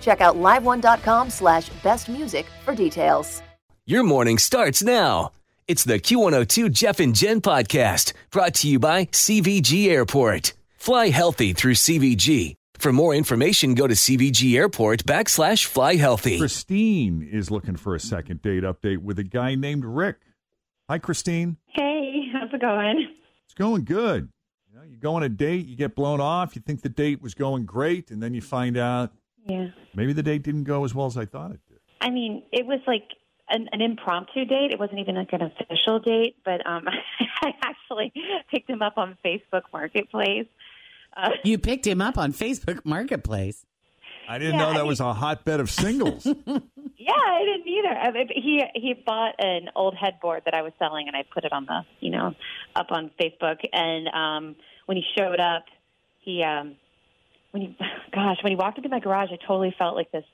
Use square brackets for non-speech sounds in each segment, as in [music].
Check out liveone.com slash bestmusic for details. Your morning starts now. It's the Q102 Jeff and Jen podcast brought to you by CVG Airport. Fly healthy through CVG. For more information, go to CVG Airport backslash fly healthy. Christine is looking for a second date update with a guy named Rick. Hi, Christine. Hey, how's it going? It's going good. You know, you go on a date, you get blown off, you think the date was going great, and then you find out Yeah. maybe the date didn't go as well as I thought it did. I mean, it was like an, an impromptu date. It wasn't even like an official date, but um, [laughs] I actually picked him up on Facebook Marketplace. Uh, You picked him up on Facebook Marketplace. I didn't Yeah, know that I was a hotbed of singles. [laughs] yeah, I didn't either. I mean, he he bought an old headboard that I was selling, and I put it on the you know up on Facebook. And um, when he showed up, he um, when he [laughs] gosh when he walked into my garage, I totally felt like this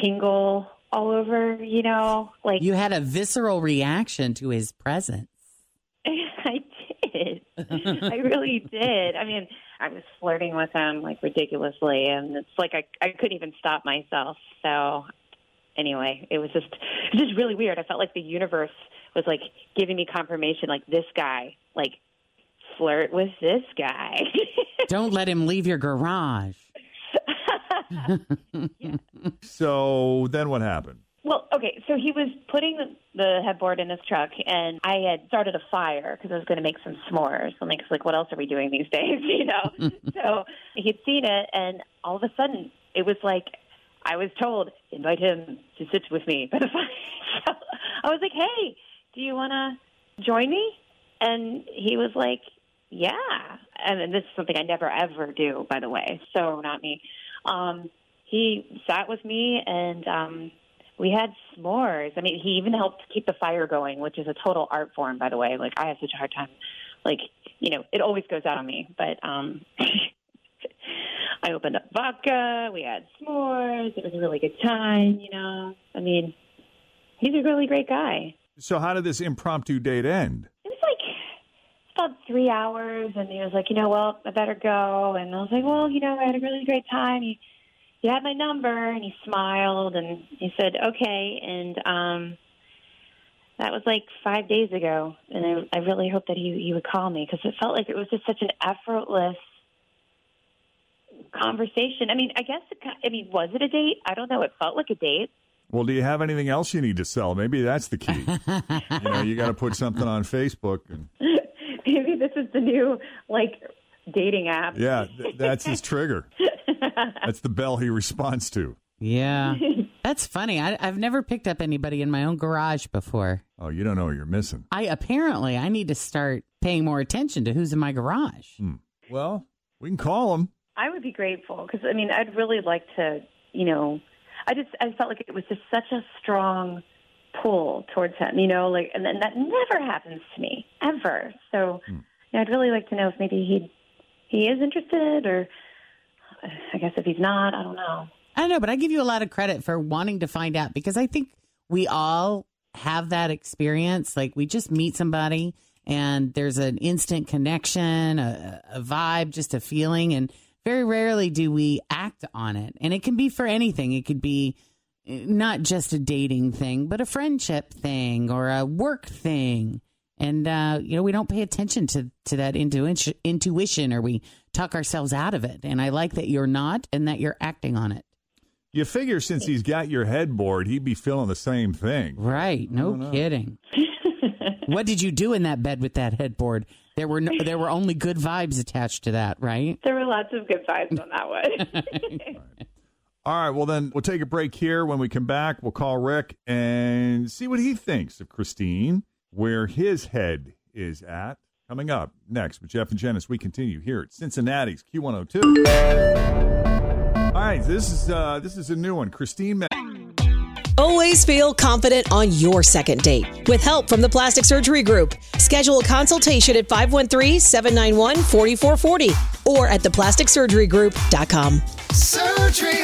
tingle all over. You know, like You had a visceral reaction to his presence. [laughs] I did. I really did. I mean, I was flirting with him like ridiculously, and it's like I I couldn't even stop myself. So anyway, it was just it was just really weird. I felt like the universe was like giving me confirmation, like this guy, like flirt with this guy. [laughs] Don't let him leave your garage. [laughs] so then what happened? Well, okay, so he was putting the, the headboard in his truck, and I had started a fire because I was going to make some s'mores. I'm like, like, what else are we doing these [laughs] days, you know? [laughs] so he'd seen it, and all of a sudden, it was like I was told, invite him to sit with me by the fire. So I was like, hey, do you want to join me? And he was like, yeah. And this is something I never ever do, by the way. So not me. Um, he sat with me and um, we had s'mores. I mean, he even helped keep the fire going, which is a total art form, by the way. Like I have such a hard time. Like you know, it always goes out on me. But um, [laughs] I opened up vodka. We had s'mores. It was a really good time. You know, I mean, he's a really great guy. So how did this impromptu date end? It was like about three hours, and he was like, you know, well, I better go. And I was like, well, you know, I had a really great time. He, he had my number, and he smiled, and he said, okay. And um, that was like five days ago, and I, I really hope that he he would call me because it felt like it was just such an effortless conversation. I mean, I guess, it, I mean, was it a date? I don't know. It felt like a date. Well, do you have anything else you need to sell? Maybe that's the key. [laughs] you know, you got to put something on Facebook. And, [laughs] Maybe this is the new like dating app. yeah, th- that's his [laughs] trigger. That's the bell he responds to. Yeah. [laughs] That's funny. I, I've never picked up anybody in my own garage before. Oh, you don't know what you're missing. I apparently I need to start paying more attention to who's in my garage. Hmm. Well, we can call them. I would be grateful because I mean I'd really like to, you know, I just I felt like it was just such a strong pull towards him, you know, like and, then that never happens to me ever. So hmm. you know, I'd really like to know if maybe he he is interested or I guess if he's not, I don't know. I don't know, but I give you a lot of credit for wanting to find out because I think we all have that experience. Like we just meet somebody and there's an instant connection, a, a vibe, just a feeling. And very rarely do we act on it. And it can be for anything. It could be not just a dating thing, but a friendship thing or a work thing. And, uh, you know, we don't pay attention to, to that intuition, intuition or we talk ourselves out of it. And I like that you're not and that you're acting on it. You figure since he's got your headboard, he'd be feeling the same thing. Right. No kidding. [laughs] what did you do in that bed with that headboard? There were no, there were only good vibes attached to that, right? There were lots of good vibes on that one. [laughs] [laughs] All right, well, then we'll take a break here. When we come back, we'll call Rick and see what he thinks of Christine, where his head is at. Coming up next with Jeff and Janice, we continue here at Cincinnati's Q102. All right, this is uh, this is a new one. Christine. Ma- Always feel confident on your second date. With help from the Plastic Surgery Group, schedule a consultation at 513-791-4440 or at theplasticsurgerygroup.com. Surgery has an art.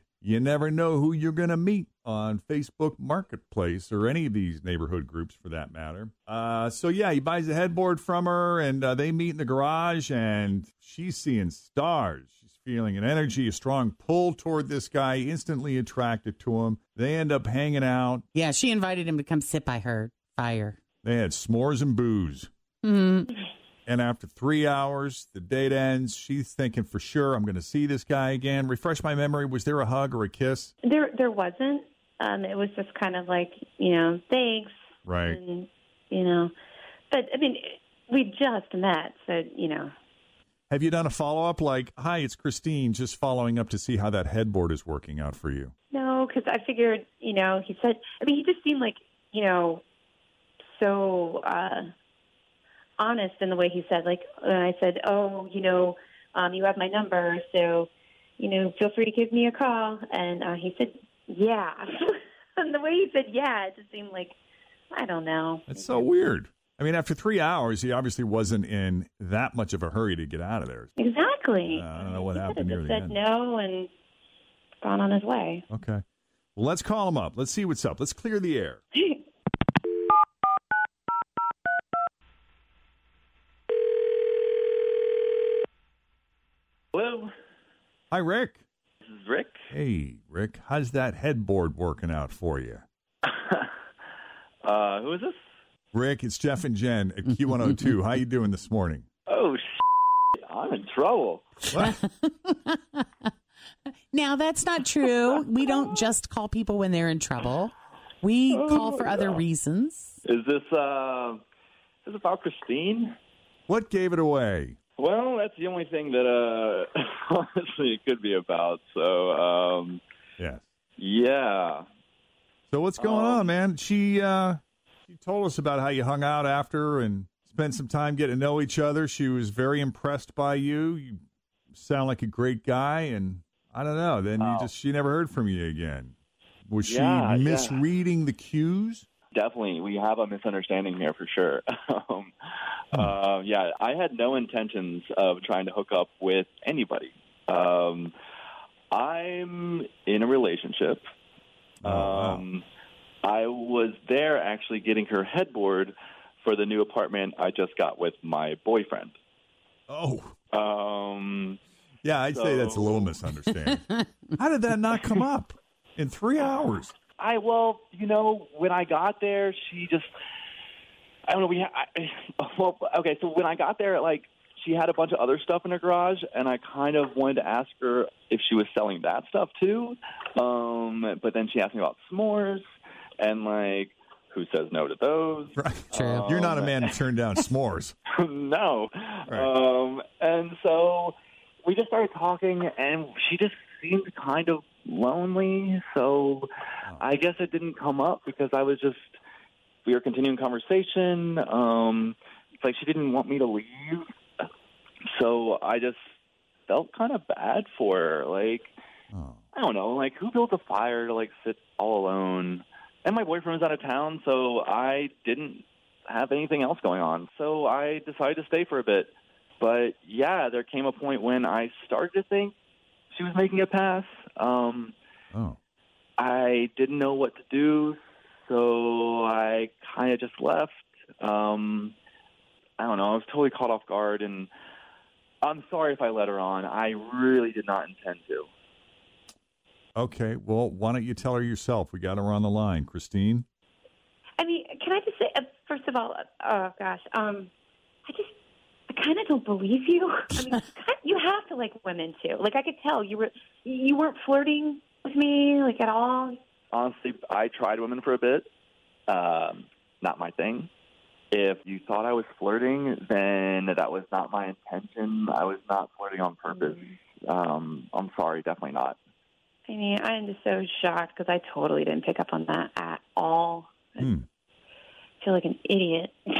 You never know who you're going to meet on Facebook Marketplace or any of these neighborhood groups for that matter. Uh, so, yeah, he buys a headboard from her and uh, they meet in the garage and she's seeing stars. She's feeling an energy, a strong pull toward this guy, instantly attracted to him. They end up hanging out. Yeah, she invited him to come sit by her fire. They had s'mores and booze. Mm-hmm. And after three hours, the date ends. She's thinking for sure, I'm going to see this guy again. Refresh my memory. Was there a hug or a kiss? there, there wasn't. Um, it was just kind of like, you know, thanks. Right. And, you know, but I mean, we just met, so you know. Have you done a follow up like, hi, it's Christine, just following up to see how that headboard is working out for you? No, because I figured, you know, he said. I mean, he just seemed like, you know, so uh honest in the way he said. Like, and I said, oh, you know, um, you have my number, so you know, feel free to give me a call. And uh, he said, yeah. [laughs] and the way he said, yeah, it just seemed like, I don't know. It's so weird. I mean, after three hours, he obviously wasn't in that much of a hurry to get out of there. Exactly. Uh, I don't know what he happened have the said end. no and gone on his way. Okay. Well, let's call him up. Let's see what's up. Let's clear the air. [laughs] Hi, Rick. this is Rick. Hey, Rick. How's that headboard working out for you? [laughs] Uh, who is this? Rick, it's Jeff and Jen at Q102. [laughs] How you doing this morning? Oh, sh- I'm in trouble. What? [laughs] Now, that's not true. We don't just call people when they're in trouble. We call for other reasons. Is this uh, is this about Christine? What gave it away? Well, that's the only thing that uh, [laughs] honestly it could be about. So, um, Yeah. yeah. So what's going on, man? She uh she told us about how you hung out after and spent some time getting to know each other. She was very impressed by you. You sound like a great guy and I don't know. Then you Oh. just she never heard from you again. Was she Yeah, yeah. misreading the cues? Definitely, we have a misunderstanding here for sure. [laughs] um, uh, yeah, I had no intentions of trying to hook up with anybody. Um, I'm in a relationship. Oh, wow. Um, I was there actually getting her headboard for the new apartment I just got with my boyfriend. Oh. Um, Yeah, I'd say that's a little misunderstanding. [laughs] how did that not come up in 3 hours? I well, you know, when I got there, she just I don't know. We ha- I, [laughs] well, okay. So when I got there, like she had a bunch of other stuff in her garage, and I kind of wanted to ask her if she was selling that stuff too. Um, but then she asked me about s'mores, and like who says no to those? [laughs] True. You're not a Um, man to [laughs] turn down s'mores. no. Um, and so we just started talking, and she just seemed kind of lonely. So I guess it didn't come up because I was just we were continuing conversation. Um, it's like she didn't want me to leave, so I just felt kind of bad for her. Like I don't know, like who built a fire to like sit all alone? And my boyfriend was out of town, so I didn't have anything else going on. So I decided to stay for a bit. But yeah, there came a point when I started to think she was making a pass. Um, oh. I didn't know what to do, so I kind of just left. Um, I don't know. I was totally caught off guard, and I'm sorry if I let her on. I really did not intend to. Okay, well, why don't you tell her yourself? We got her on the line. Christine? I mean, can I just say, uh, first of all, uh, oh gosh, um, I just, I kind of don't believe you. [laughs] I mean, [laughs] kind you have to like women too. Like I could tell you were, you weren't flirting with me like at all. Honestly, I tried women for a bit. Um, not my thing. If you thought I was flirting, then that was not my intention. I was not flirting on purpose. Um, I'm sorry, definitely not. I mean, I'm just so shocked because I totally didn't pick up on that at all. Hmm. I feel like an idiot. [laughs]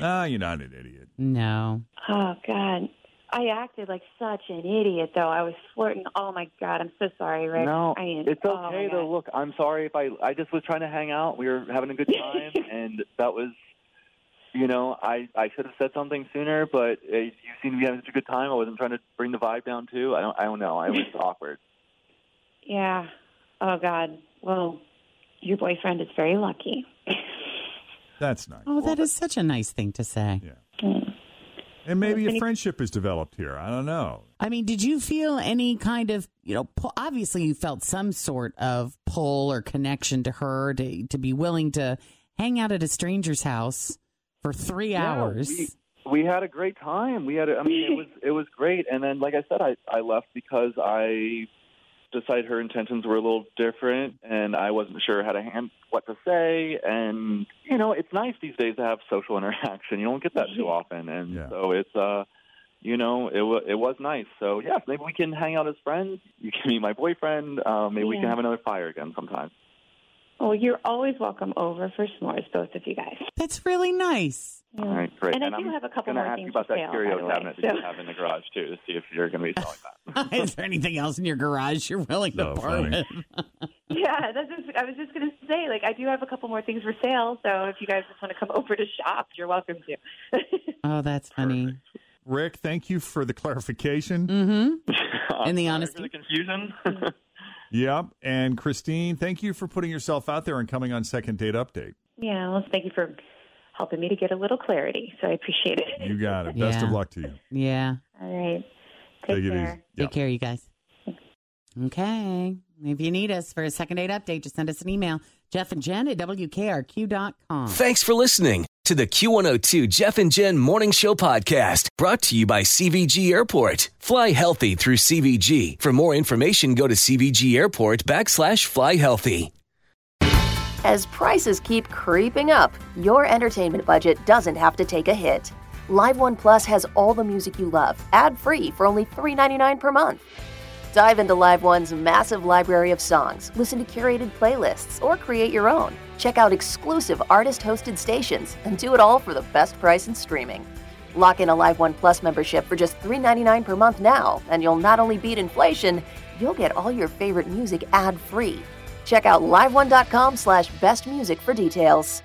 Ah, you're not an idiot. No. Oh God, I acted like such an idiot though. I was flirting. Oh my God, I'm so sorry, Rick. No, I mean, it's oh, my okay God. though. Look, I'm sorry if I I just was trying to hang out. We were having a good [laughs] time, and that was, you know, I I should have said something sooner, but uh, you seem to be having such a good time. I wasn't trying to bring the vibe down too. I don't I don't know. I was [laughs] awkward. Yeah. Oh God. Well, your boyfriend is very lucky. That's nice. Oh, that is such a nice thing to say. And maybe a friendship is developed here. I don't know. I mean, did you feel any kind of, you know, pu- obviously you felt some sort of pull or connection to her to, to be willing to hang out at a stranger's house for three Yeah, hours. we, we had a great time. We had, a, I mean, it was it was great. And then, like I said, I I left because I decided her intentions were a little different, and I wasn't sure how to hand what to say. And you know, it's nice these days to have social [laughs] interaction. You don't get that too often, and so it's uh. You know, it wa it was nice. So yes, maybe we can hang out as friends. You can meet my boyfriend. Uh, maybe we can have another fire again sometime. Well, you're always welcome over for s'mores, both of you guys. That's really nice. All right, great. And I do I'm have a couple gonna more ask things you about for that sale, curio by the way, cabinet that you have in the garage too, to see if you're going to be [laughs] selling that. [laughs] is there anything else in your garage you're willing to So part with? [laughs] Yeah, that's just, I was just going to say, like, I do have a couple more things for sale. So if you guys just want to come over to shop, you're welcome to. Oh, that's funny. Rick, thank you for the clarification. Mm-hmm. And the honesty. For the confusion. Yep. And Christine, thank you for putting yourself out there and coming on Second Date Update. yeah, well, thank you for helping me to get a little clarity. So I appreciate it. You got it. Best of luck to you. Yeah. All right. Take, Take it care. easy. Take care, you guys. Okay. If you need us for a second date update, just send us an email. Jeff and Jen at WKRQ.com. Thanks for listening to the Q102 Jeff and Jen Morning Show podcast brought to you by CVG Airport. Fly healthy through CVG. For more information, go to CVG Airport backslash fly healthy. As prices keep creeping up, your entertainment budget doesn't have to take a hit. LiveOne Plus has all the music you love, ad free for only $3.99 per month. Dive into LiveOne's massive library of songs, listen to curated playlists, or create your own. Check out exclusive artist hosted stations and do it all for the best price in streaming. Lock in a LiveOne Plus membership for just $3.99 per month now, and you'll not only beat inflation, you'll get all your favorite music ad free. Check out liveone.com slash best music for details.